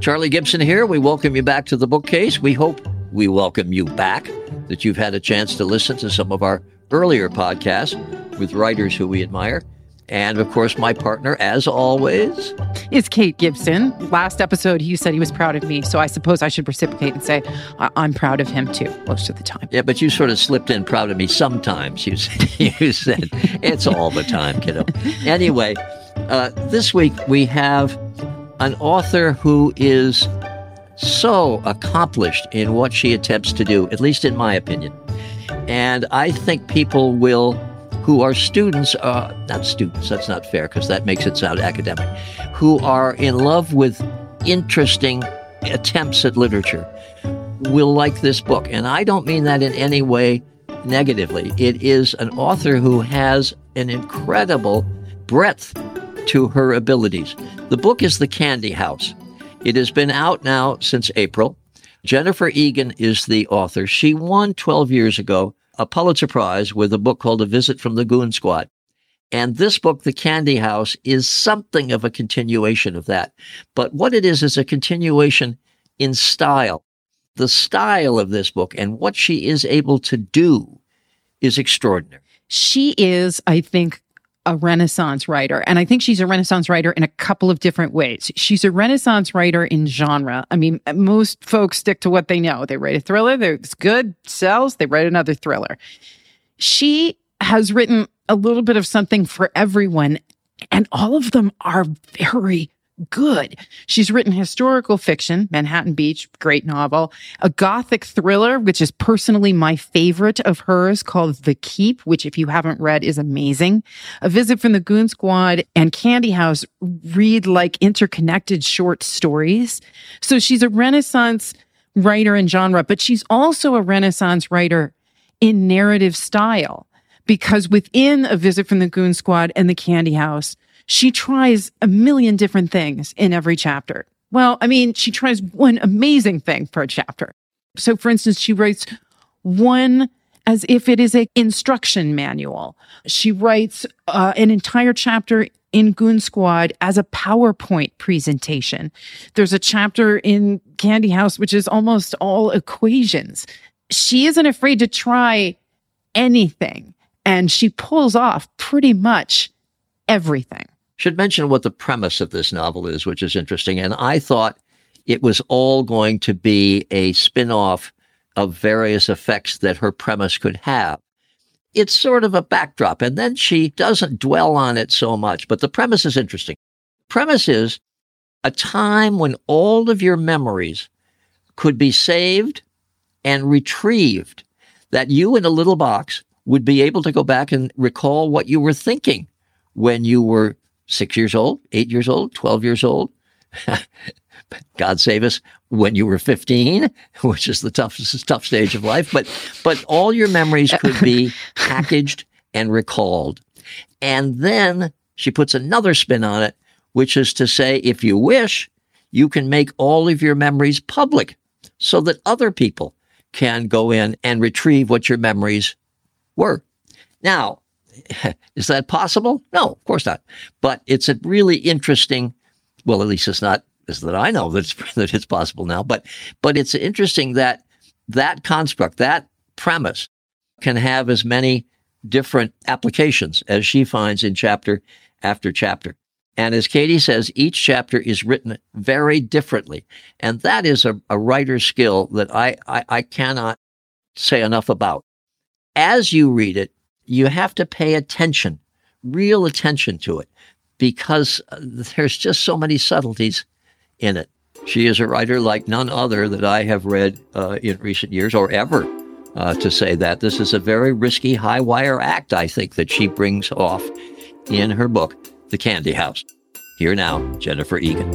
Charlie Gibson here. We welcome you back to the bookcase. We hope we welcome you back, that you've had a chance to listen to some of our earlier podcasts with writers who we admire. And of course, my partner, as always, is Kate Gibson. Last episode, he said he was proud of me, so I suppose I should reciprocate and say I- am proud of him too, most of the time. Yeah, but you sort of slipped in proud of me sometimes. You said, you said it's all the time, kiddo. Anyway, uh, this week we have an author who is so accomplished in what she attempts to do, at least in my opinion. And I think people will who are students, uh, not students, that's not fair because that makes it sound academic, who are in love with interesting attempts at literature will like this book. And I don't mean that in any way negatively. It is an author who has an incredible breadth to her abilities. The book is The Candy House. It has been out now since April. Jennifer Egan is the author. She won 12 years ago a Pulitzer Prize with a book called A Visit from the Goon Squad. And this book, The Candy House, is something of a continuation of that. But what it is, is a continuation in style. The style of this book and what she is able to do is extraordinary. She is, I think, a Renaissance writer. And I think she's a Renaissance writer in a couple of different ways. She's a Renaissance writer in genre. I mean, most folks stick to what they know. They write a thriller, it's good, sells, they write another thriller. She has written a little bit of something for everyone, and all of them are very good. She's written historical fiction, Manhattan Beach, great novel, a gothic thriller, which is personally my favorite of hers called The Keep, which if you haven't read is amazing. A Visit from the Goon Squad and Candy House read like interconnected short stories. So she's a Renaissance writer in genre, but she's also a Renaissance writer in narrative style because within A Visit from the Goon Squad and The Candy House, she tries a million different things in every chapter. Well, I mean, she tries one amazing thing for a chapter. So, for instance, she writes one as if it is a instruction manual. She writes uh, an entire chapter in Goon Squad as a PowerPoint presentation. There's a chapter in Candy House which is almost all equations. She isn't afraid to try anything, and she pulls off pretty much everything should mention what the premise of this novel is, which is interesting. And I thought it was all going to be a spin off of various effects that her premise could have. It's sort of a backdrop, and then she doesn't dwell on it so much. But the premise is interesting. Premise is a time when all of your memories could be saved and retrieved, that you in a little box would be able to go back and recall what you were thinking when you were six years old, eight years old, 12 years old. God save us when you were 15, which is the toughest, tough stage of life. But, but all your memories could be packaged and recalled. And then she puts another spin on it, which is to say, if you wish, you can make all of your memories public so that other people can go in and retrieve what your memories were. Now, is that possible? No, of course not. But it's a really interesting, well, at least it's not as that I know that it's, that it's possible now, but, but it's interesting that that construct, that premise can have as many different applications as she finds in chapter after chapter. And as Katie says, each chapter is written very differently. And that is a, a writer's skill that I, I, I cannot say enough about. As you read it, you have to pay attention, real attention to it, because uh, there's just so many subtleties in it. She is a writer like none other that I have read uh, in recent years or ever. Uh, to say that this is a very risky high wire act, I think, that she brings off in her book, The Candy House. Here now, Jennifer Egan.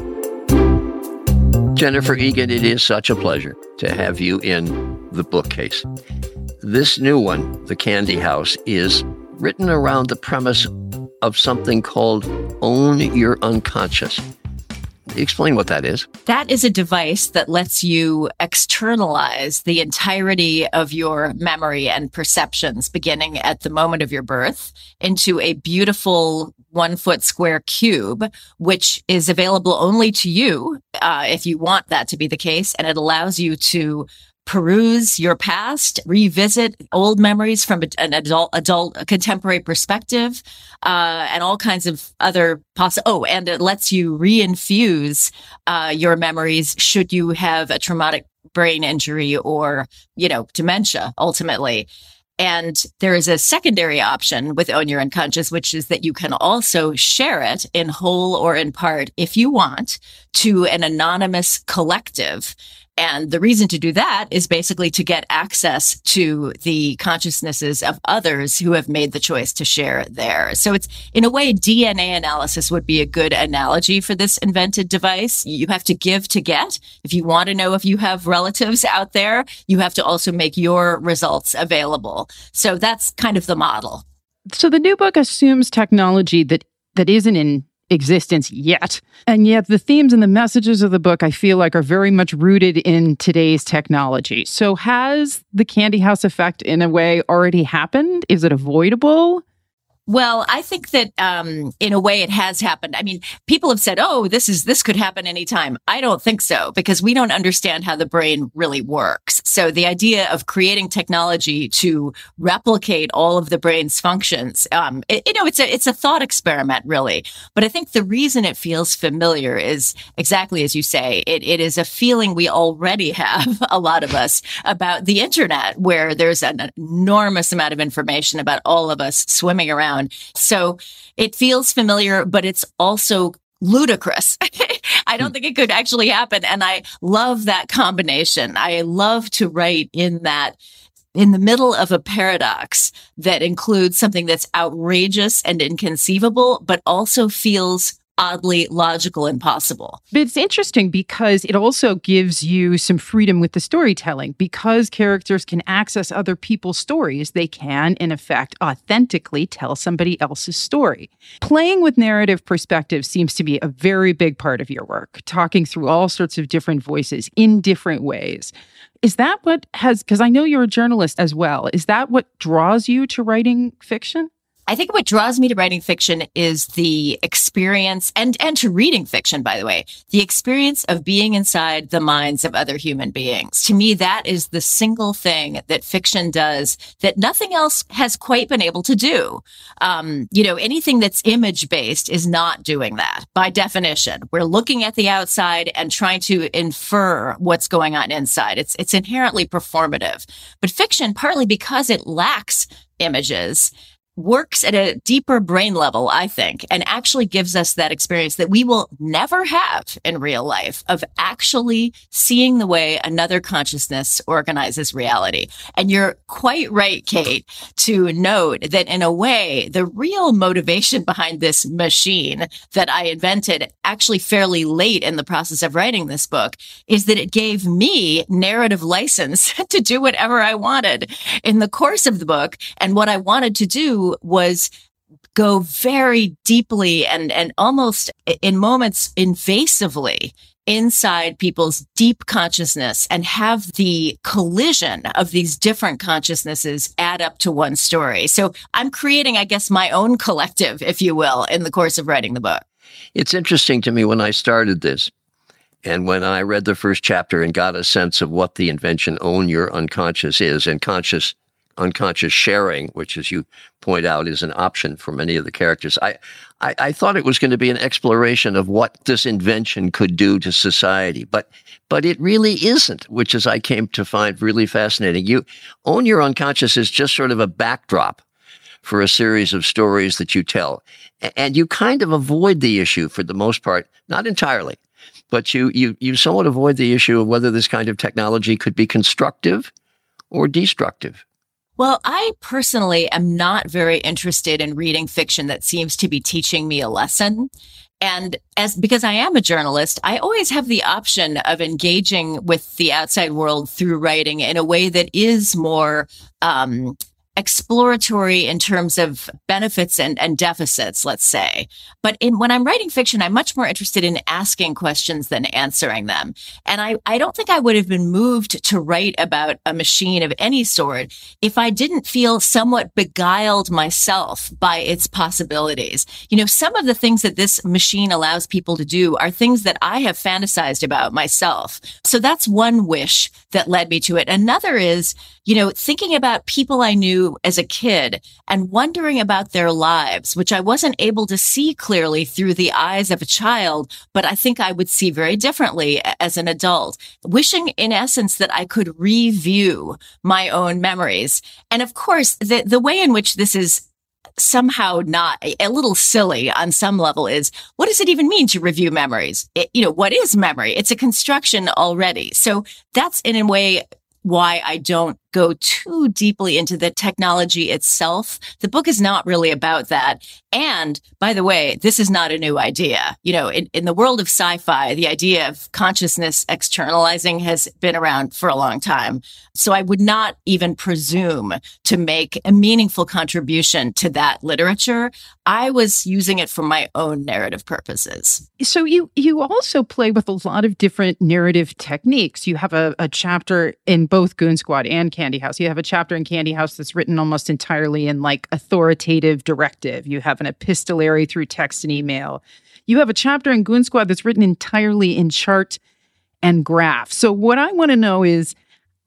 Jennifer Egan, it is such a pleasure to have you in the bookcase. This new one, The Candy House, is written around the premise of something called Own Your Unconscious. Explain what that is. That is a device that lets you externalize the entirety of your memory and perceptions beginning at the moment of your birth into a beautiful one foot square cube, which is available only to you uh, if you want that to be the case. And it allows you to peruse your past, revisit old memories from an adult, adult, contemporary perspective, uh, and all kinds of other poss. Oh, and it lets you reinfuse uh, your memories should you have a traumatic brain injury or you know dementia ultimately. And there is a secondary option with Own Your Unconscious, which is that you can also share it in whole or in part, if you want, to an anonymous collective. And the reason to do that is basically to get access to the consciousnesses of others who have made the choice to share theirs. So it's in a way, DNA analysis would be a good analogy for this invented device. You have to give to get. If you want to know if you have relatives out there, you have to also make your results available. So that's kind of the model. So the new book assumes technology that that isn't in existence yet. And yet, the themes and the messages of the book, I feel like, are very much rooted in today's technology. So, has the Candy House effect in a way already happened? Is it avoidable? Well, I think that um, in a way it has happened. I mean, people have said, "Oh, this is this could happen anytime." I don't think so because we don't understand how the brain really works. So the idea of creating technology to replicate all of the brain's functions, um, it, you know, it's a it's a thought experiment, really. But I think the reason it feels familiar is exactly as you say. It it is a feeling we already have, a lot of us, about the internet, where there's an enormous amount of information about all of us swimming around around. So it feels familiar, but it's also ludicrous. I don't hmm. think it could actually happen. And I love that combination. I love to write in that in the middle of a paradox that includes something that's outrageous and inconceivable, but also feels oddly logical and possible. But it's interesting because it also gives you some freedom with the storytelling. Because characters can access other people's stories, they can, in effect, authentically tell somebody else's story. Playing with narrative perspective seems to be a very big part of your work, talking through all sorts of different voices in different ways. Is that what has, because I know you're a journalist as well, is that what draws you to writing fiction? I think what draws me to writing fiction is the experience and, and to reading fiction, by the way, the experience of being inside the minds of other human beings. To me, that is the single thing that fiction does that nothing else has quite been able to do. Um, you know, anything that's image based is not doing that by definition. We're looking at the outside and trying to infer what's going on inside. It's, it's inherently performative, but fiction, partly because it lacks images, works at a deeper brain level, I think, and actually gives us that experience that we will never have in real life of actually seeing the way another consciousness organizes reality. And you're quite right, Kate, to note that in a way, the real motivation behind this machine that I invented actually fairly late in the process of writing this book is that it gave me narrative license to do whatever I wanted in the course of the book. And what I wanted to do was go very deeply and, and almost in moments invasively inside people's deep consciousness and have the collision of these different consciousnesses add up to one story. So I'm creating, I guess, my own collective, if you will, in the course of writing the book. It's interesting to me when I started this and when I read the first chapter and got a sense of what the invention own your unconscious is and conscious unconscious sharing, which, as you point out, is an option for many of the characters. I, I, I, thought it was going to be an exploration of what this invention could do to society, but but it really isn't, which is I came to find really fascinating. You own your unconscious is just sort of a backdrop for a series of stories that you tell, and you kind of avoid the issue for the most part, not entirely, but you you you somewhat avoid the issue of whether this kind of technology could be constructive or destructive. Well, I personally am not very interested in reading fiction that seems to be teaching me a lesson. And as because I am a journalist, I always have the option of engaging with the outside world through writing in a way that is more um, exploratory in terms of benefits and, and deficits, let's say. But in, when I'm writing fiction, I'm much more interested in asking questions than answering them. And I, I don't think I would have been moved to write about a machine of any sort if I didn't feel somewhat beguiled myself by its possibilities. You know, some of the things that this machine allows people to do are things that I have fantasized about myself. So that's one wish that led me to it. Another is, you know, thinking about people I knew as a kid and wondering about their lives, which I wasn't able to see clearly through the eyes of a child, but I think I would see very differently as an adult. Wishing in essence that I could review my own memories. And of course, the, the way in which this is somehow not a little silly on some level is what does it even mean to review memories? It, you know, what is memory? It's a construction already. So that's in a way why I don't go too deeply into the technology itself. The book is not really about that. And by the way, this is not a new idea. You know, in, in the world of sci-fi, the idea of consciousness externalizing has been around for a long time. So I would not even presume to make a meaningful contribution to that literature. I was using it for my own narrative purposes. So you you also play with a lot of different narrative techniques. You have a, a chapter in both Goon Squad and Candy House. You have a chapter in Candy House that's written almost entirely in like authoritative directive. You have an epistolary through text and email. You have a chapter in Goon Squad that's written entirely in chart and graph. So what I want to know is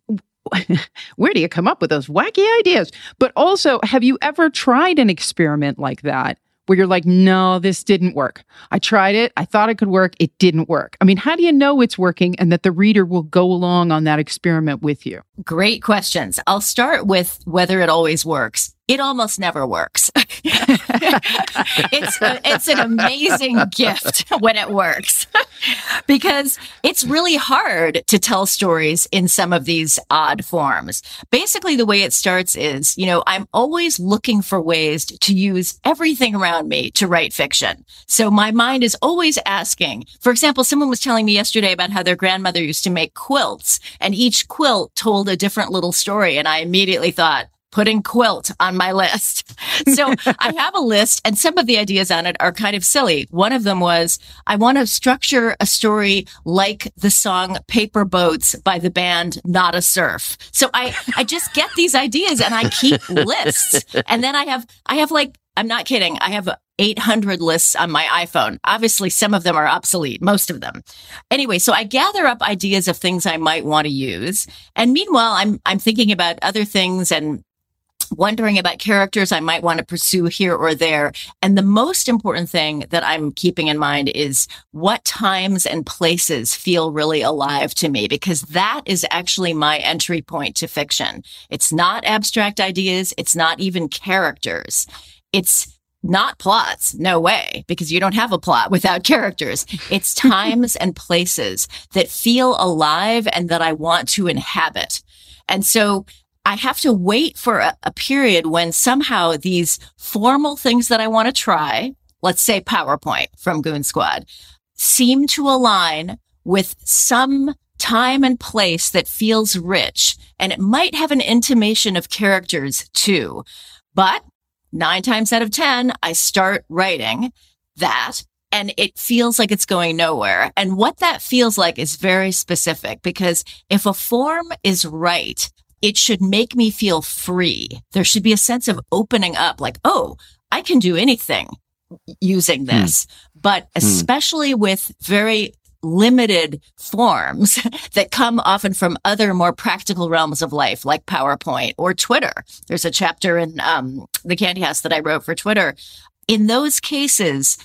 where do you come up with those wacky ideas? But also, have you ever tried an experiment like that where you're like, no, this didn't work? I tried it. I thought it could work. It didn't work. I mean, how do you know it's working and that the reader will go along on that experiment with you? Great questions. I'll start with whether it always works it almost never works. it's it's an amazing gift when it works because it's really hard to tell stories in some of these odd forms. Basically, the way it starts is, you know, I'm always looking for ways to use everything around me to write fiction. So my mind is always asking. For example, someone was telling me yesterday about how their grandmother used to make quilts and each quilt told a different little story. And I immediately thought, putting quilt on my list. So I have a list and some of the ideas on it are kind of silly. One of them was I want to structure a story like the song Paper Boats by the band Nada Surf. So I, I just get these ideas and I keep lists. And then I have, I have like, I'm not kidding. I have 800 lists on my iPhone. Obviously, some of them are obsolete, most of them. Anyway, so I gather up ideas of things I might want to use. And meanwhile, I'm, I'm thinking about other things and wondering about characters I might want to pursue here or there. And the most important thing that I'm keeping in mind is what times and places feel really alive to me, because that is actually my entry point to fiction. It's not abstract ideas. It's not even characters. It's not plots. No way, because you don't have a plot without characters. It's times and places that feel alive and that I want to inhabit. And so I have to wait for a, a period when somehow these formal things that I want to try, let's say PowerPoint from Goon Squad, seem to align with some time and place that feels rich. And it might have an intimation of characters too. But nine times out of 10, I start writing that and it feels like it's going nowhere. And what that feels like is very specific because if a form is right, it should make me feel free. There should be a sense of opening up, like, oh, I can do anything using hmm. this. Mm. But hmm. especially mm. with very limited forms that come often from other more practical realms of life, like PowerPoint or Twitter. There's a chapter in um, the Candy House that I wrote for Twitter. In those cases,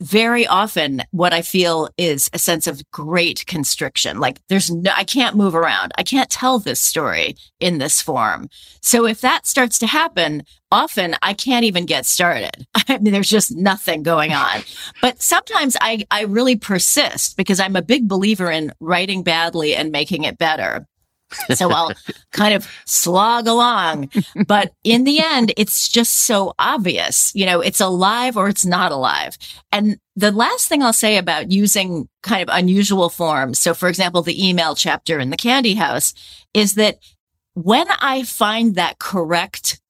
very often what I feel is a sense of great constriction. Like there's no, I can't move around. I can't tell this story in this form. So if that starts to happen, often I can't even get started. I mean, there's just nothing going on. But sometimes I, I really persist because I'm a big believer in writing badly and making it better. So I'll kind of slog along. But in the end, it's just so obvious. You know, it's alive or it's not alive. And the last thing I'll say about using kind of unusual forms. So for example, the email chapter in the candy house is that when I find that correct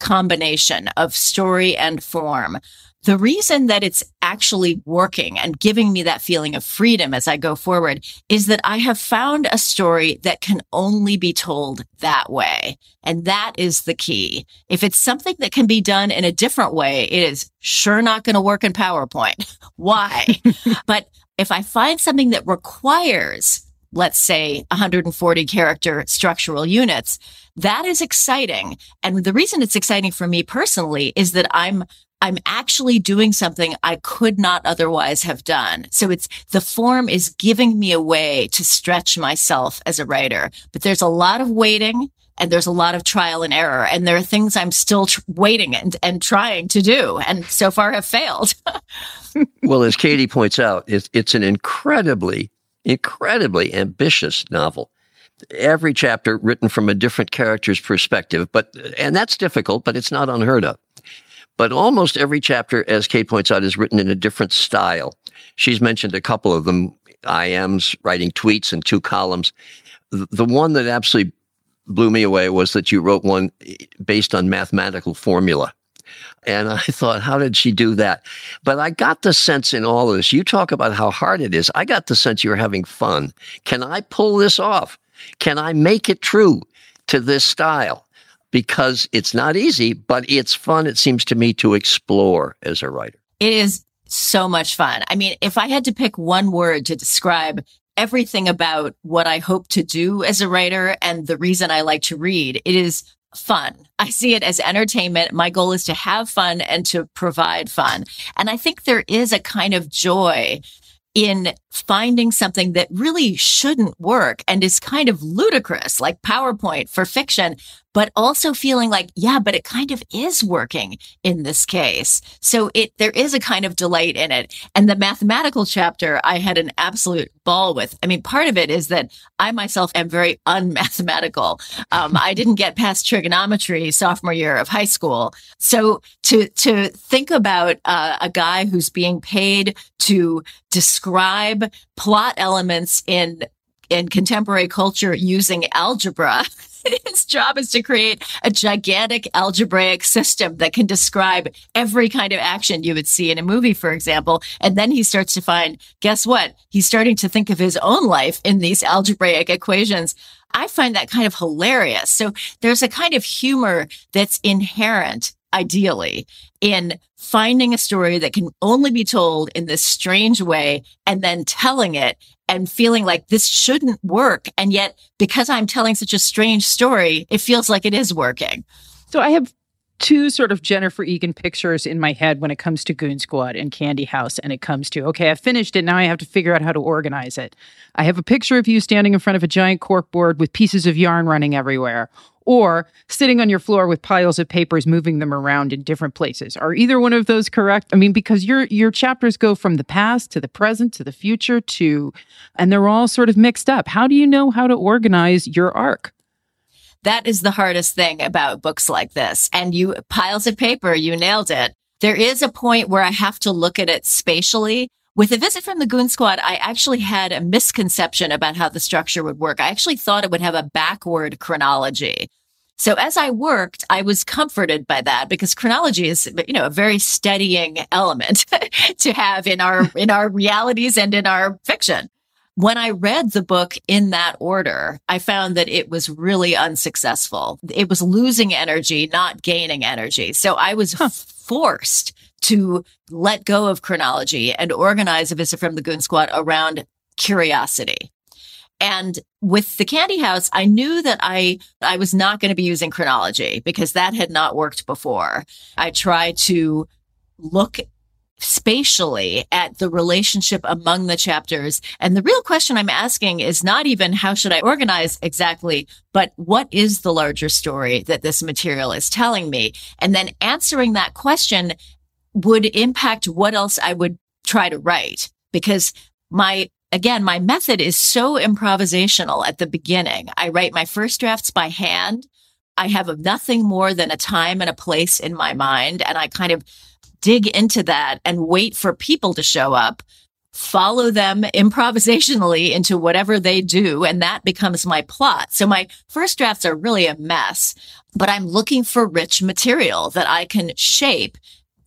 combination of story and form, the reason that it's actually working and giving me that feeling of freedom as I go forward is that I have found a story that can only be told that way. And that is the key. If it's something that can be done in a different way, it is sure not going to work in PowerPoint. Why? but if I find something that requires let's say 140 character structural units. That is exciting. And the reason it's exciting for me personally is that I'm I'm actually doing something I could not otherwise have done. So it's the form is giving me a way to stretch myself as a writer, but there's a lot of waiting and there's a lot of trial and error. And there are things I'm still tr- waiting and, and trying to do and so far have failed. well, as Katie points out, it's, it's an incredibly, incredibly ambitious novel every chapter written from a different character's perspective but and that's difficult but it's not unheard of but almost every chapter, as Kate points out, is written in a different style. She's mentioned a couple of them. I IM's writing tweets and two columns. The one that absolutely blew me away was that you wrote one eh, based on mathematical formula. And I thought, how did she do that? But I got the sense in all of this, you talk about how hard it is. I got the sense you're having fun. Can I pull this off? Can I make it true to this style? because it's not easy, but it's fun, it seems to me, to explore as a writer. It is so much fun. I mean, if I had to pick one word to describe everything about what I hope to do as a writer and the reason I like to read, it is fun. I see it as entertainment. My goal is to have fun and to provide fun. And I think there is a kind of joy in finding something that really shouldn't work and is kind of ludicrous, like PowerPoint for fiction, but also feeling like, yeah, but it kind of is working in this case. So it, there is a kind of delight in it. And the mathematical chapter, I had an absolute ball with. I mean, part of it is that I myself am very unmathematical. Um, I didn't get past trigonometry sophomore year of high school. So to, to think about uh, a guy who's being paid to describe plot elements in in contemporary culture using algebra. His job is to create a gigantic algebraic system that can describe every kind of action you would see in a movie, for example. And then he starts to find, guess what? He's starting to think of his own life in these algebraic equations. I find that kind of hilarious. So there's a kind of humor that's inherent ideally in finding a story that can only be told in this strange way and then telling it and feeling like this shouldn't work. And yet, because I'm telling such a strange story, it feels like it is working. So I have two sort of Jennifer Egan pictures in my head when it comes to Goon Squad and Candy House, and it comes to, okay, I've finished it. Now I have to figure out how to organize it. I have a picture of you standing in front of a giant corkboard with pieces of yarn running everywhere, or sitting on your floor with piles of papers moving them around in different places. Are either one of those correct? I mean, because your your chapters go from the past to the present to the future to and they're all sort of mixed up. How do you know how to organize your arc? That is the hardest thing about books like this. And you piles of paper, you nailed it. There is a point where I have to look at it spatially. With a visit from the Goon Squad, I actually had a misconception about how the structure would work. I actually thought it would have a backward chronology. So as I worked, I was comforted by that because chronology is, you know, a very steadying element to have in our, in our realities and in our fiction. When I read the book in that order, I found that it was really unsuccessful. It was losing energy, not gaining energy. So I was huh. Forced to let go of chronology and organize a visit from the Goon Squad around curiosity. And with the candy house, I knew that I, I was not going to be using chronology because that had not worked before. I tried to look spatially at the relationship among the chapters. And the real question I'm asking is not even how should I organize exactly, but what is the larger story that this material is telling me? And then answering that question would impact what else I would try to write because my again, my method is so improvisational at the beginning. I write my first drafts by hand. I have nothing more than a time and a place in my mind. And I kind of dig into that and wait for people to show up, follow them improvisationally into whatever they do. And that becomes my plot. So my first drafts are really a mess, but I'm looking for rich material that I can shape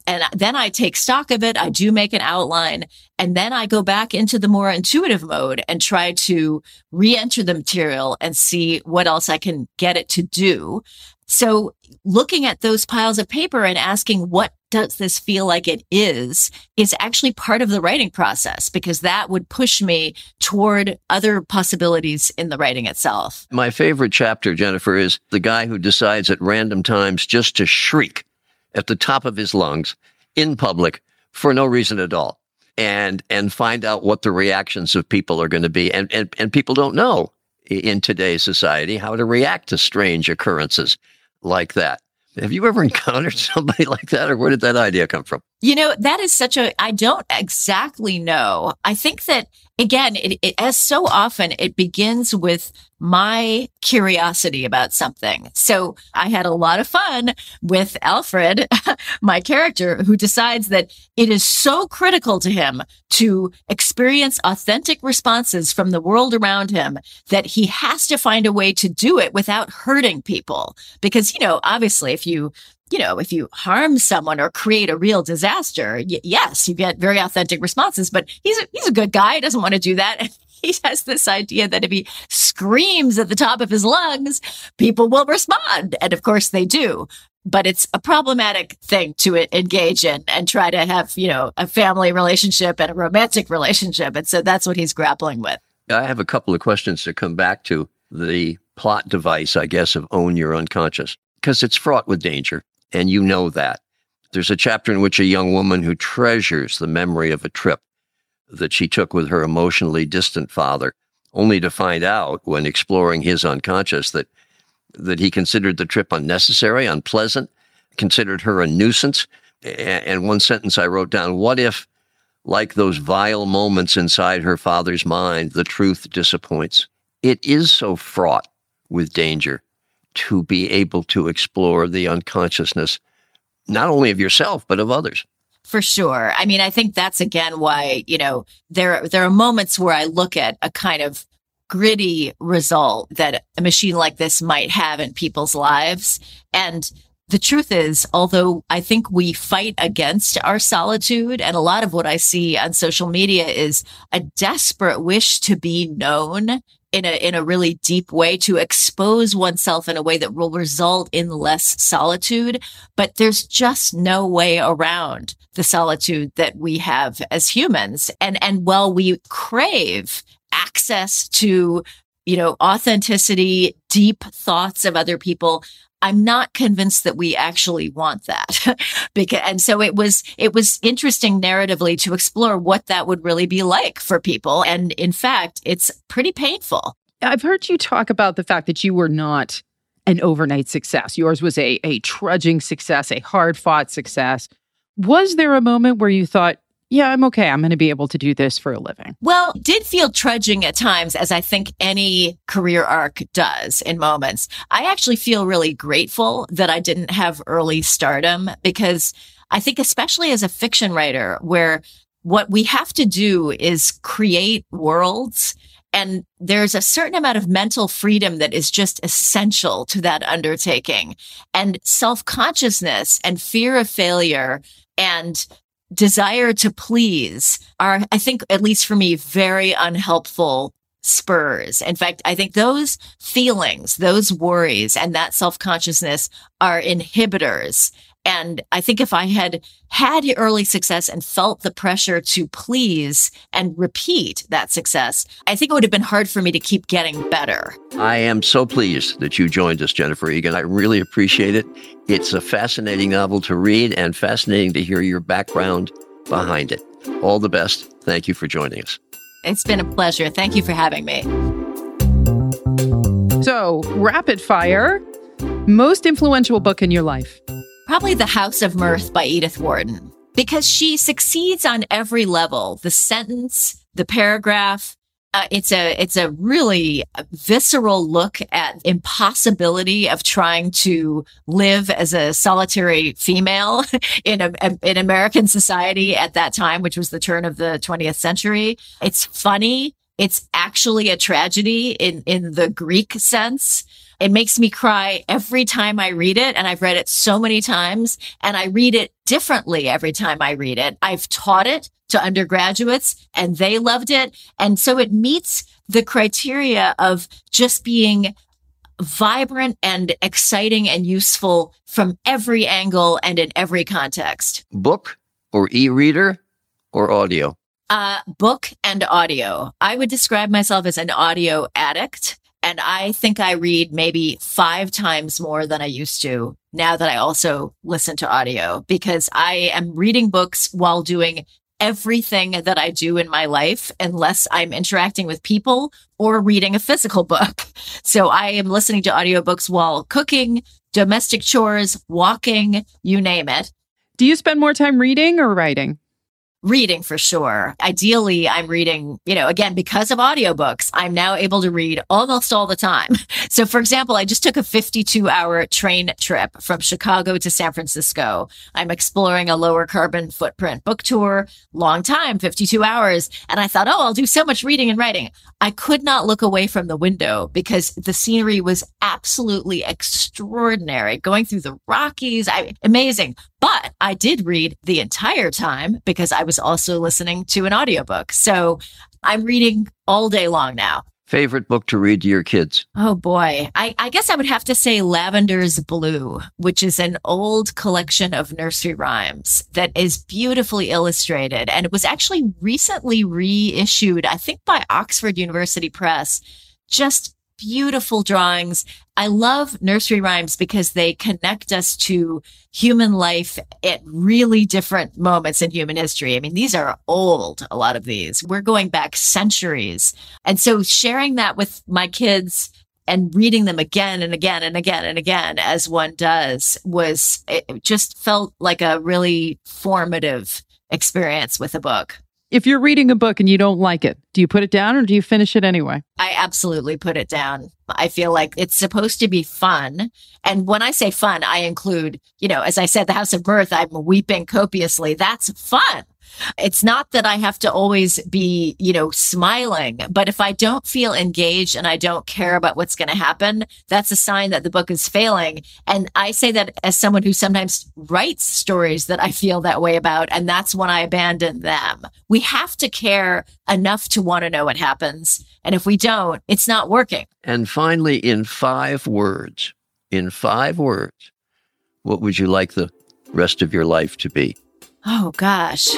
and then I take stock of it. I do make an outline and then I go back into the more intuitive mode and try to re-enter the material and see what else I can get it to do. So looking at those piles of paper and asking what does this feel like it is is actually part of the writing process because that would push me toward other possibilities in the writing itself. My favorite chapter, Jennifer, is the guy who decides at random times just to shriek at the top of his lungs in public for no reason at all and and find out what the reactions of people are going to be and, and and people don't know in today's society how to react to strange occurrences like that have you ever encountered somebody like that or where did that idea come from you know that is such a i don't exactly know i think that again, it, it, as so often, it begins with my curiosity about something. So I had a lot of fun with Alfred, my character, who decides that it is so critical to him to experience authentic responses from the world around him that he has to find a way to do it without hurting people. Because, you know, obviously, if you you know, if you harm someone or create a real disaster, y- yes, you get very authentic responses, but he's a, he's a good guy. He doesn't want to do that. he has this idea that if he screams at the top of his lungs, people will respond. And of course they do. But it's a problematic thing to engage in and try to have, you know, a family relationship and a romantic relationship. And so that's what he's grappling with. I have a couple of questions to come back to the plot device, I guess, of own your unconscious, because it's fraught with danger and you know that. There's a chapter in which a young woman who treasures the memory of a trip that she took with her emotionally distant father, only to find out when exploring his unconscious that that he considered the trip unnecessary, unpleasant, considered her a nuisance. And one sentence I wrote down, what if, like those vile moments inside her father's mind, the truth disappoints? It is so fraught with danger to be able to explore the unconsciousness, not only of yourself, but of others. For sure. I mean, I think that's again why, you know, there, there are moments where I look at a kind of gritty result that a machine like this might have in people's lives. And the truth is, although I think we fight against our solitude, and a lot of what I see on social media is a desperate wish to be known in a in a really deep way to expose oneself in a way that will result in less solitude. But there's just no way around the solitude that we have as humans. And and while we crave access to you know authenticity deep thoughts of other people I'm not convinced that we actually want that. because, and so it was, it was interesting narratively to explore what that would really be like for people. And in fact, it's pretty painful. I've heard you talk about the fact that you were not an overnight success. Yours was a, a trudging success, a hard fought success. Was there a moment where you thought, yeah, I'm okay. I'm going to be able to do this for a living. Well, did feel trudging at times, as I think any career arc does in moments. I actually feel really grateful that I didn't have early stardom because I think, especially as a fiction writer, where what we have to do is create worlds. And there's a certain amount of mental freedom that is just essential to that undertaking and self consciousness and fear of failure and desire to please are, I think, at least for me, very unhelpful spurs. In fact, I think those feelings, those worries and that self consciousness are inhibitors and I think if I had had early success and felt the pressure to please and repeat that success, I think it would have been hard for me to keep getting better. I am so pleased that you joined us, Jennifer Egan. I really appreciate it. It's a fascinating novel to read and fascinating to hear your background behind it. All the best. Thank you for joining us. It's been a pleasure. Thank you for having me. So, rapid fire, most influential book in your life? Probably The House of Mirth by Edith Wharton, because she succeeds on every level. The sentence, the paragraph. Uh, it's a it's a really visceral look at impossibility of trying to live as a solitary female in a, in American society at that time, which was the turn of the 20th century. It's funny. It's actually a tragedy in in the Greek sense. It makes me cry every time I read it. And I've read it so many times and I read it differently every time I read it. I've taught it to undergraduates and they loved it. And so it meets the criteria of just being vibrant and exciting and useful from every angle and in every context. Book or e-reader or audio? Uh, book and audio. I would describe myself as an audio addict. And I think I read maybe five times more than I used to now that I also listen to audio because I am reading books while doing everything that I do in my life unless I'm interacting with people or reading a physical book. So I am listening to audiobooks while cooking, domestic chores, walking, you name it. Do you spend more time reading or writing? Reading for sure. Ideally, I'm reading, you know, again, because of audiobooks, I'm now able to read almost all the time. So, for example, I just took a 52 hour train trip from Chicago to San Francisco. I'm exploring a lower carbon footprint book tour, long time, 52 hours. And I thought, oh, I'll do so much reading and writing. I could not look away from the window because the scenery was absolutely extraordinary. Going through the Rockies, I, amazing. But I did read the entire time because I was also listening to an audiobook. So I'm reading all day long now. Favorite book to read to your kids? Oh boy. I, I guess I would have to say Lavender's Blue, which is an old collection of nursery rhymes that is beautifully illustrated. And it was actually recently reissued, I think by Oxford University Press. Just beautiful drawings. I love nursery rhymes because they connect us to human life at really different moments in human history. I mean, these are old, a lot of these. We're going back centuries. And so sharing that with my kids and reading them again and again and again and again as one does was, it just felt like a really formative experience with a book. If you're reading a book and you don't like it, do you put it down or do you finish it anyway? I absolutely put it down. I feel like it's supposed to be fun. And when I say fun, I include, you know, as I said, the House of Mirth, I'm weeping copiously. That's fun. It's not that I have to always be, you know, smiling, but if I don't feel engaged and I don't care about what's going to happen, that's a sign that the book is failing. And I say that as someone who sometimes writes stories that I feel that way about. And that's when I abandon them. We have to care enough to want to know what happens. And if we don't, it's not working. And finally, in five words, in five words, what would you like the rest of your life to be? Oh, gosh.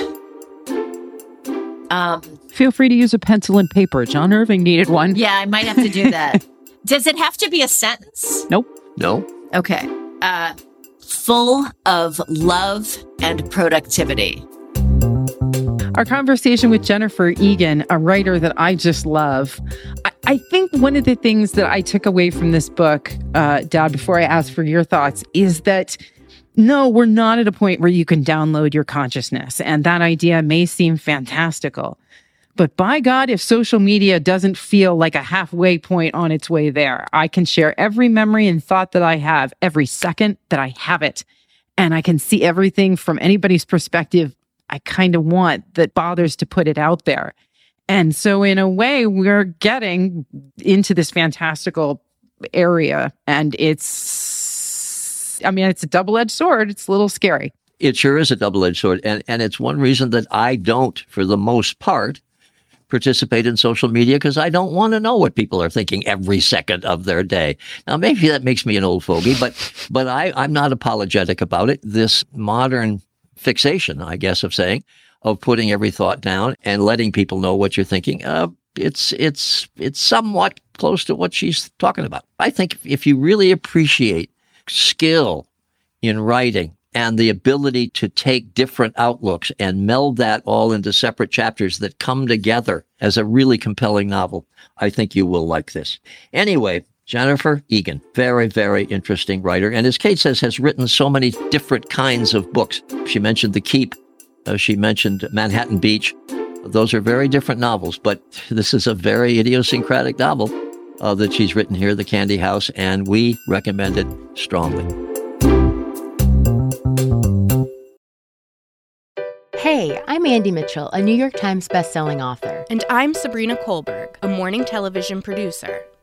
Um, Feel free to use a pencil and paper. John Irving needed one. Yeah, I might have to do that. Does it have to be a sentence? Nope. No. Okay. Uh, full of love and productivity. Our conversation with Jennifer Egan, a writer that I just love. I, I think one of the things that I took away from this book, uh, Dad, before I ask for your thoughts, is that no, we're not at a point where you can download your consciousness. And that idea may seem fantastical. But by God, if social media doesn't feel like a halfway point on its way there, I can share every memory and thought that I have every second that I have it. And I can see everything from anybody's perspective I kind of want that bothers to put it out there. And so, in a way, we're getting into this fantastical area. And it's I mean, it's a double edged sword. It's a little scary. It sure is a double edged sword. And, and it's one reason that I don't, for the most part, participate in social media because I don't want to know what people are thinking every second of their day. Now, maybe that makes me an old fogey, but, but I, I'm not apologetic about it. This modern fixation, I guess, of saying, of putting every thought down and letting people know what you're thinking, uh, it's, it's, it's somewhat close to what she's talking about. I think if you really appreciate skill in writing and the ability to take different outlooks and meld that all into separate chapters that come together as a really compelling novel. I think you will like this. Anyway, Jennifer Egan, very, very interesting writer. And as Kate says, has written so many different kinds of books. She mentioned The Keep. Uh, she mentioned Manhattan Beach, those are very different novels, but this is a very idiosyncratic novel uh, that she's written here, The Candy House, and we recommend it strongly. Hey, I'm Andy Mitchell, a New York Times bestselling author. And I'm Sabrina Kohlberg, a morning television producer.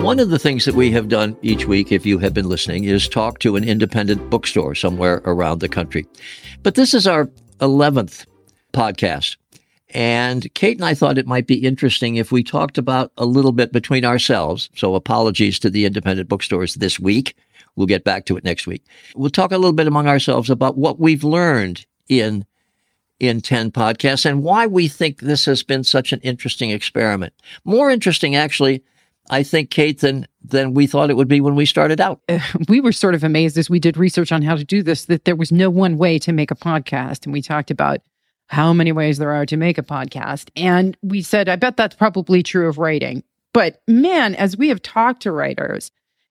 One of the things that we have done each week, if you have been listening, is talk to an independent bookstore somewhere around the country. But this is our 11th podcast. And Kate and I thought it might be interesting if we talked about a little bit between ourselves. So apologies to the independent bookstores this week. We'll get back to it next week. We'll talk a little bit among ourselves about what we've learned in in 10 podcasts and why we think this has been such an interesting experiment. More interesting, actually, I think, Kate, than than we thought it would be when we started out. we were sort of amazed as we did research on how to do this that there was no one way to make a podcast. And we talked about how many ways there are to make a podcast. And we said, I bet that's probably true of writing. But man, as we have talked to writers,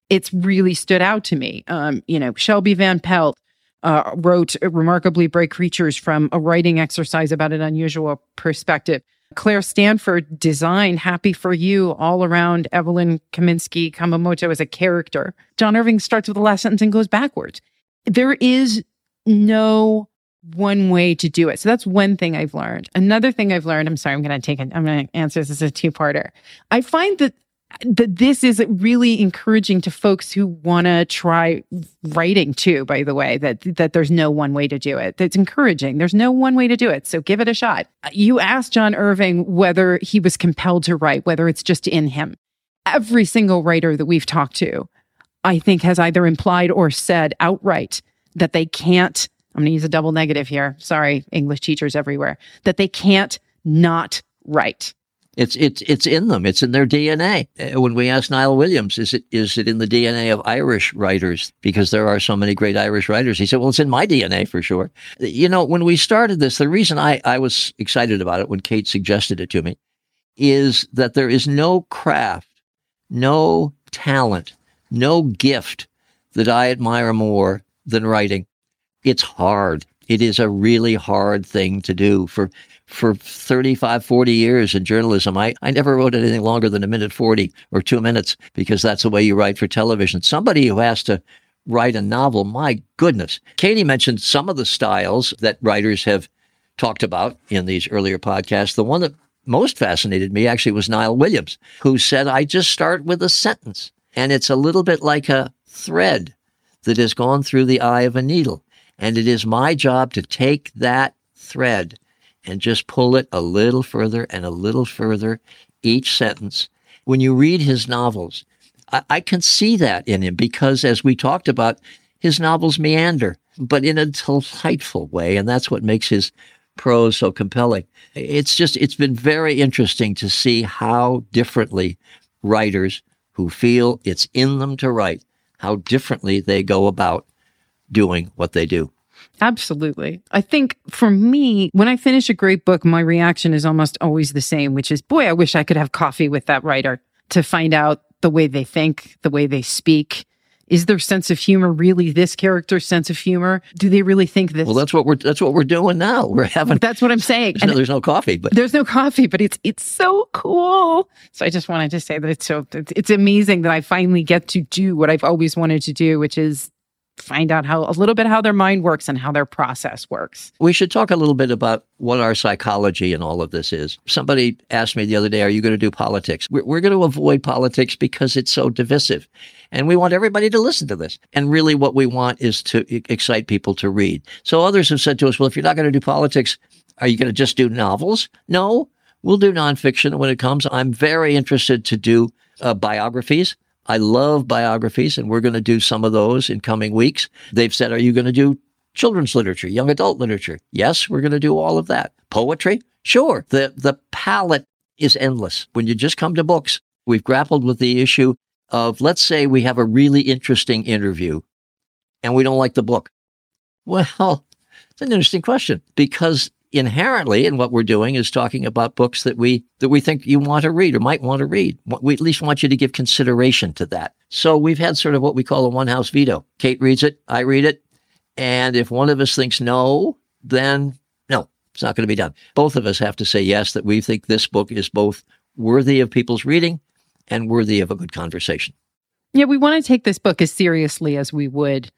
it's really stood out to me. Um, you know, Shelby Van Pelt uh, wrote Remarkably Bright Creatures from a writing exercise about an unusual perspective. Claire Stanford designed Happy for You all around Evelyn Kaminsky Kamamoto as a character. John Irving starts with the last sentence and goes backwards. There is no one way to do it. So that's one thing I've learned. Another thing I've learned, I'm sorry, I'm going to take it, I'm going to answer this as a two parter. I find that that this is really encouraging to folks who want to try writing too by the way that that there's no one way to do it that's encouraging there's no one way to do it so give it a shot you asked john irving whether he was compelled to write whether it's just in him every single writer that we've talked to i think has either implied or said outright that they can't I'm going to use a double negative here. Sorry, English teachers everywhere, that they can't not write. It's it's it's in them. It's in their DNA. Uh, when we asked Niall Williams, is it is it in the DNA of Irish writers? Because there are so many great Irish writers. He said, "Well, it's in my DNA for sure." You know, when we started this, the reason I I was excited about it when Kate suggested it to me is that there is no craft, no talent, no gift that I admire more than writing it's hard. It is a really hard thing to do for for 35, 40 years in journalism. I, I never wrote anything longer than a minute 40 or two minutes because that's the way you write for television. Somebody who has to write a novel, my goodness. Katie mentioned some of the styles that writers have talked about in these earlier podcasts. The one that most fascinated me actually was Niall Williams, who said, I just start with a sentence and it's a little bit like a thread that has gone through the eye of a needle. And it is my job to take that thread and just pull it a little further and a little further each sentence. When you read his novels, I, I can see that in him because, as we talked about, his novels meander, but in a delightful way. And that's what makes his prose so compelling. It's just, it's been very interesting to see how differently writers who feel it's in them to write, how differently they go about doing what they do. Absolutely. I think for me, when I finish a great book, my reaction is almost always the same, which is, boy, I wish I could have coffee with that writer to find out the way they think, the way they speak. Is their sense of humor really this character's sense of humor? Do they really think this? Well, that's what we're that's what we're doing now. We're having. That's what I'm saying. There's, no, there's no coffee, but there's no coffee, but it's it's so cool. So I just wanted to say that it's so it's, it's amazing that I finally get to do what I've always wanted to do, which is find out how a little bit how their mind works and how their process works. We should talk a little bit about what our psychology and all of this is. Somebody asked me the other day, Are you going to do politics? We're, we're going to avoid politics because it's so divisive. And we want everybody to listen to this. And really, what we want is to excite people to read. So others have said to us, Well, if you're not going to do politics, are you going to just do novels? No, we'll do nonfiction when it comes. I'm very interested to do uh, biographies. I love biographies, and we're going to do some of those in coming weeks. They've said, Are you going to do children's literature, young adult literature? Yes, we're going to do all of that. Poetry? Sure. The, the palette is endless. When you just come to books, we've grappled with the issue of let's say we have a really interesting interview and we don't like the book. Well, it's an interesting question because inherently in what we're doing is talking about books that we that we think you want to read or might want to read. We at least want you to give consideration to that. So we've had sort of what we call a one house veto. Kate reads it, I read it, and if one of us thinks no, then no, it's not going to be done. Both of us have to say yes that we think this book is both worthy of people's reading and worthy of a good conversation. Yeah, we want to take this book as seriously as we would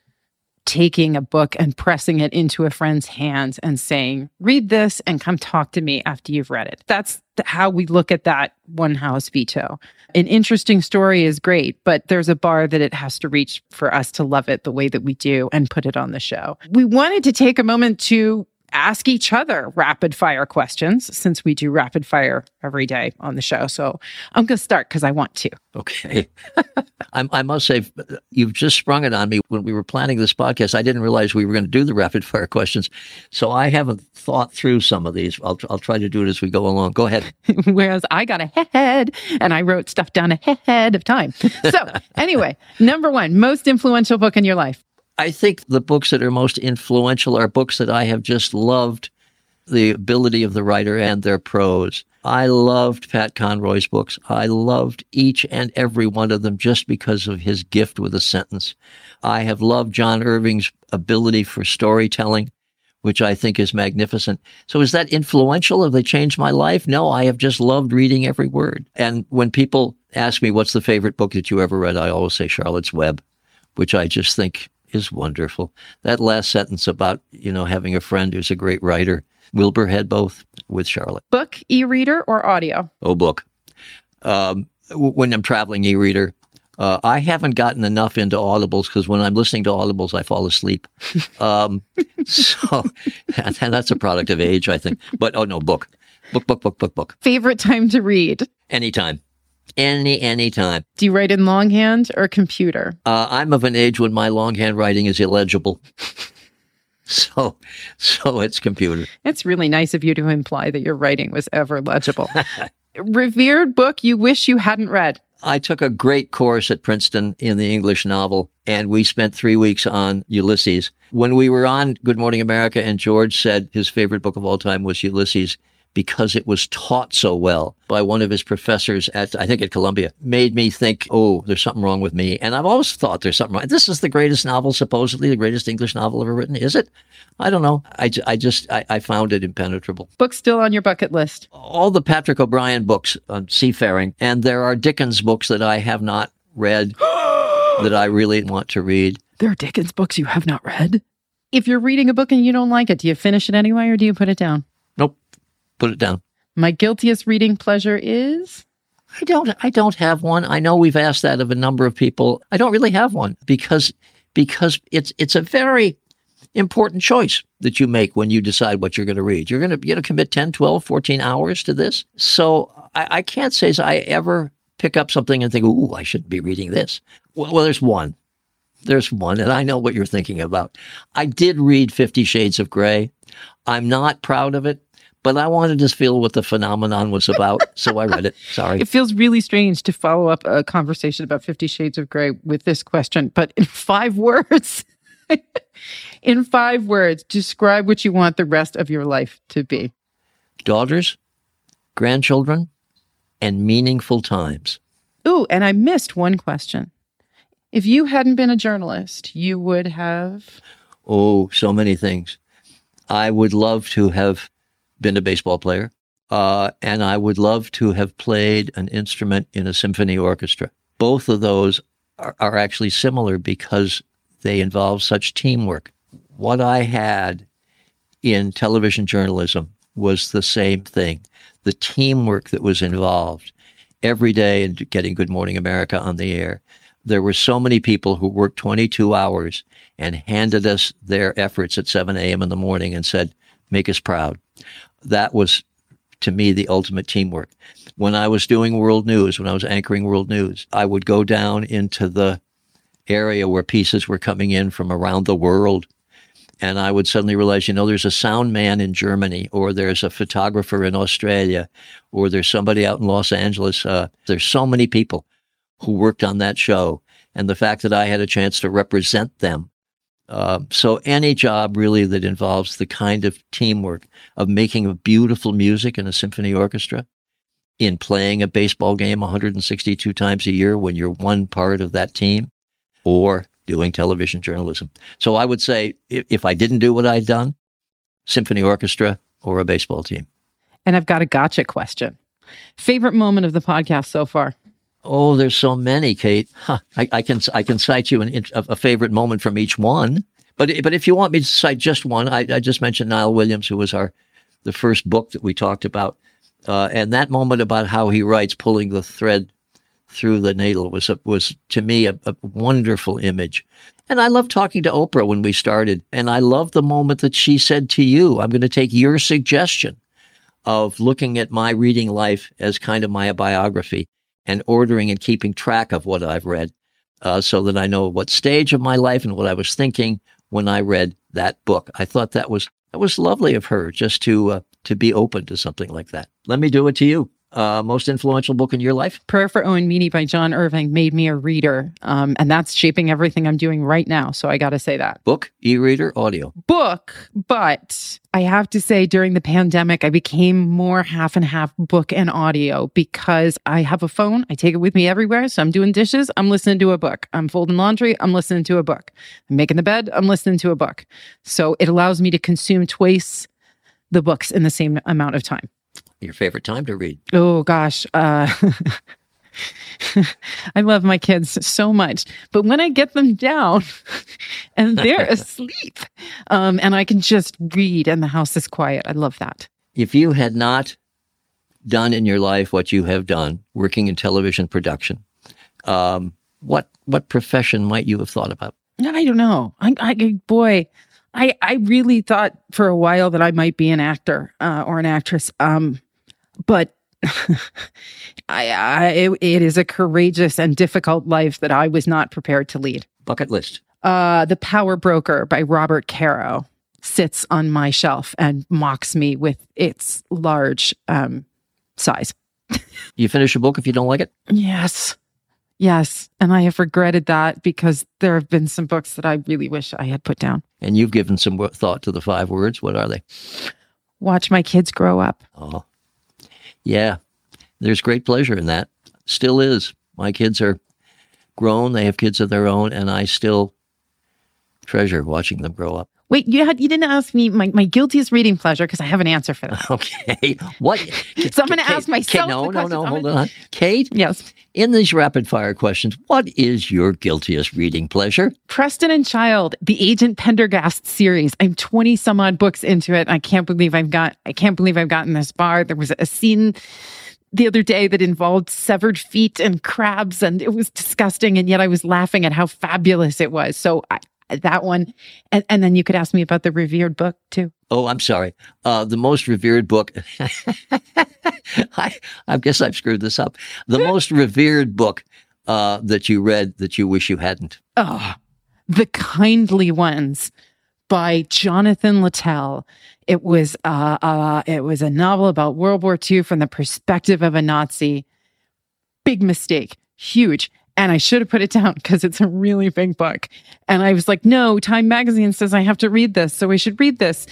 taking a book and pressing it into a friend's hands and saying, read this and come talk to me after you've read it. That's how we look at that one house veto. An interesting story is great, but there's a bar that it has to reach for us to love it the way that we do and put it on the show. We wanted to take a moment to ask each other rapid fire questions since we do rapid fire every day on the show. So I'm going to start because I want to. Okay. I, I, must say, you've just sprung it on me. When we were planning this podcast, I didn't realize we were going to do the rapid fire questions. So I haven't thought through some of these. I'll, I'll try to do it as we go along. Go ahead. Whereas I got ahead and I wrote stuff down ahead of time. So anyway, number one, most influential book in your life. I think the books that are most influential are books that I have just loved the ability of the writer and their prose. I loved Pat Conroy's books. I loved each and every one of them just because of his gift with a sentence. I have loved John Irving's ability for storytelling, which I think is magnificent. So is that influential? Have they changed my life? No, I have just loved reading every word. And when people ask me, what's the favorite book that you ever read? I always say Charlotte's Web, which I just think is wonderful. That last sentence about, you know, having a friend who's a great writer. Wilbur had both with Charlotte. Book, e reader, or audio? Oh, book. Um, when I'm traveling, e reader. Uh, I haven't gotten enough into audibles because when I'm listening to audibles, I fall asleep. Um, so that's a product of age, I think. But oh no, book, book, book, book, book, book. Favorite time to read? Anytime. Any any time. Do you write in longhand or computer? Uh, I'm of an age when my longhand writing is illegible. so so it's computer. It's really nice of you to imply that your writing was ever legible. Revered book you wish you hadn't read. I took a great course at Princeton in the English novel, and we spent three weeks on Ulysses. When we were on Good Morning America, and George said his favorite book of all time was Ulysses, because it was taught so well by one of his professors at, I think at Columbia, made me think, oh, there's something wrong with me. And I've always thought there's something wrong. This is the greatest novel, supposedly the greatest English novel ever written. Is it? I don't know. I, I just, I, I found it impenetrable. Book still on your bucket list? All the Patrick O'Brian books on seafaring. And there are Dickens books that I have not read that I really want to read. There are Dickens books you have not read? If you're reading a book and you don't like it, do you finish it anyway or do you put it down? Nope put it down. My guiltiest reading pleasure is I don't I don't have one. I know we've asked that of a number of people. I don't really have one because because it's it's a very important choice that you make when you decide what you're going to read. You're going to, you know, commit 10, 12, 14 hours to this. So I, I can't say I ever pick up something and think, ooh, I shouldn't be reading this. Well, well, there's one. There's one, and I know what you're thinking about. I did read Fifty Shades of Grey. I'm not proud of it but I wanted to feel what the phenomenon was about, so I read it. Sorry. It feels really strange to follow up a conversation about Fifty Shades of Grey with this question, but in five words. In five words, describe what you want the rest of your life to be. Daughters, grandchildren, and meaningful times. Ooh, and I missed one question. If you hadn't been a journalist, you would have. Oh, so many things. I would love to have been a baseball player, uh, and I would love to have played an instrument in a symphony orchestra. Both of those are, are actually similar because they involve such teamwork. What I had in television journalism was the same thing the teamwork that was involved every day in getting Good Morning America on the air. There were so many people who worked 22 hours and handed us their efforts at 7 a.m. in the morning and said, make us proud. That was, to me, the ultimate teamwork. When I was doing world news, when I was anchoring world news, I would go down into the area where pieces were coming in from around the world and I would suddenly realize, you know, there's a sound man in Germany, or there's a photographer in Australia, or there's somebody out in Los Angeles. Uh, there's so many people who worked on that show, and the fact that I had a chance to represent them. Uh, so any job really that involves the kind of teamwork of making a beautiful music in a symphony orchestra, in playing a baseball game 162 times a year when you're one part of that team, or doing television journalism. So I would say if, if I didn't do what I'd done, symphony orchestra or a baseball team. And I've got a gotcha question. Favorite moment of the podcast so far? Oh, there's so many, Kate. Huh. I, I, can I can cite you an, a, favorite moment from each one. But but if you want me to cite just one, I, I just mentioned Niall Williams, who was our the first book that we talked about, uh, and that moment about how he writes, pulling the thread through the needle was a, was to me a, a wonderful image. And I love talking to Oprah when we started, and I love the moment that she said to you, "I'm going to take your suggestion of looking at my reading life as kind of my biography and ordering and keeping track of what I've read, uh, so that I know what stage of my life and what I was thinking when I read that book." I thought that was that was lovely of her just to uh, to be open to something like that. Let me do it to you uh, most influential book in your life? Prayer for Owen Meany by John Irving made me a reader. Um, and that's shaping everything I'm doing right now. So I got to say that. Book, e reader, audio? Book. But I have to say, during the pandemic, I became more half and half book and audio because I have a phone. I take it with me everywhere. So I'm doing dishes, I'm listening to a book. I'm folding laundry, I'm listening to a book. I'm making the bed, I'm listening to a book. So it allows me to consume twice the books in the same amount of time your favorite time to read? Oh gosh, uh, I love my kids so much, but when I get them down and they're asleep, um, and I can just read and the house is quiet, I love that. If you had not done in your life what you have done, working in television production, um, what what profession might you have thought about? I don't know. I, I boy, I I really thought for a while that I might be an actor uh, or an actress. Um, but I, I it, it is a courageous and difficult life that I was not prepared to lead. Bucket list. Uh, the Power Broker by Robert Caro sits on my shelf and mocks me with its large um, size. you finish a book if you don't like it? Yes. Yes. And I have regretted that because there have been some books that I really wish I had put down. And you've given some thought to the five words. What are they? Watch my kids grow up. Oh, yeah, there's great pleasure in that. Still is. My kids are grown, they have kids of their own, and I still treasure watching them grow up. Wait, you had you didn't ask me my, my guiltiest reading pleasure because I have an answer for that. Okay. What so I'm gonna ask myself. Kate, no, no, no, hold on. Kate? Yes. In these rapid fire questions, what is your guiltiest reading pleasure? Preston and Child, the Agent Pendergast series. I'm 20 some odd books into it. I can't believe I've got I can't believe I've gotten this far. There was a scene the other day that involved severed feet and crabs and it was disgusting and yet I was laughing at how fabulous it was. So I, that one. And, and then you could ask me about the revered book too. Oh, I'm sorry. Uh, the most revered book. I, I guess I've screwed this up. The most revered book uh, that you read that you wish you hadn't. Oh, The Kindly Ones by Jonathan Littell. It was uh, uh, it was a novel about World War II from the perspective of a Nazi. Big mistake, huge. And I should have put it down because it's a really big book. And I was like, no, Time Magazine says I have to read this. So I should read this.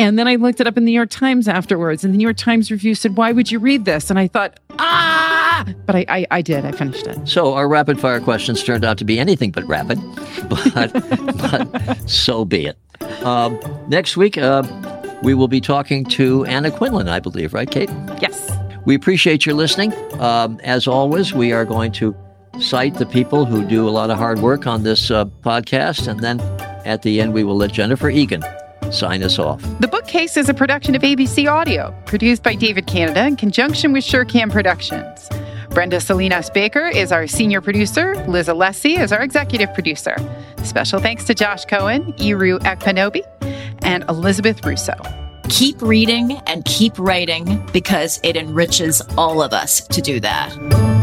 And then I looked it up in the New York Times afterwards, and the New York Times review said, Why would you read this? And I thought, Ah! But I, I, I did. I finished it. So our rapid fire questions turned out to be anything but rapid, but, but so be it. Um, next week, uh, we will be talking to Anna Quindlen, I believe, right, Kate? Yes. We appreciate your listening. Um, as always, we are going to cite the people who do a lot of hard work on this uh, podcast, and then at the end, we will let Jennifer Egan sign us off. The Bookcase is a production of ABC Audio, produced by David Canada in conjunction with Surecam Productions. Brenda Salinas Baker is our senior producer. Liz Alessi is our executive producer. Special thanks to Josh Cohen, Iru Ekpanobi, and Elizabeth Russo. Keep reading and keep writing because it enriches all of us to do that.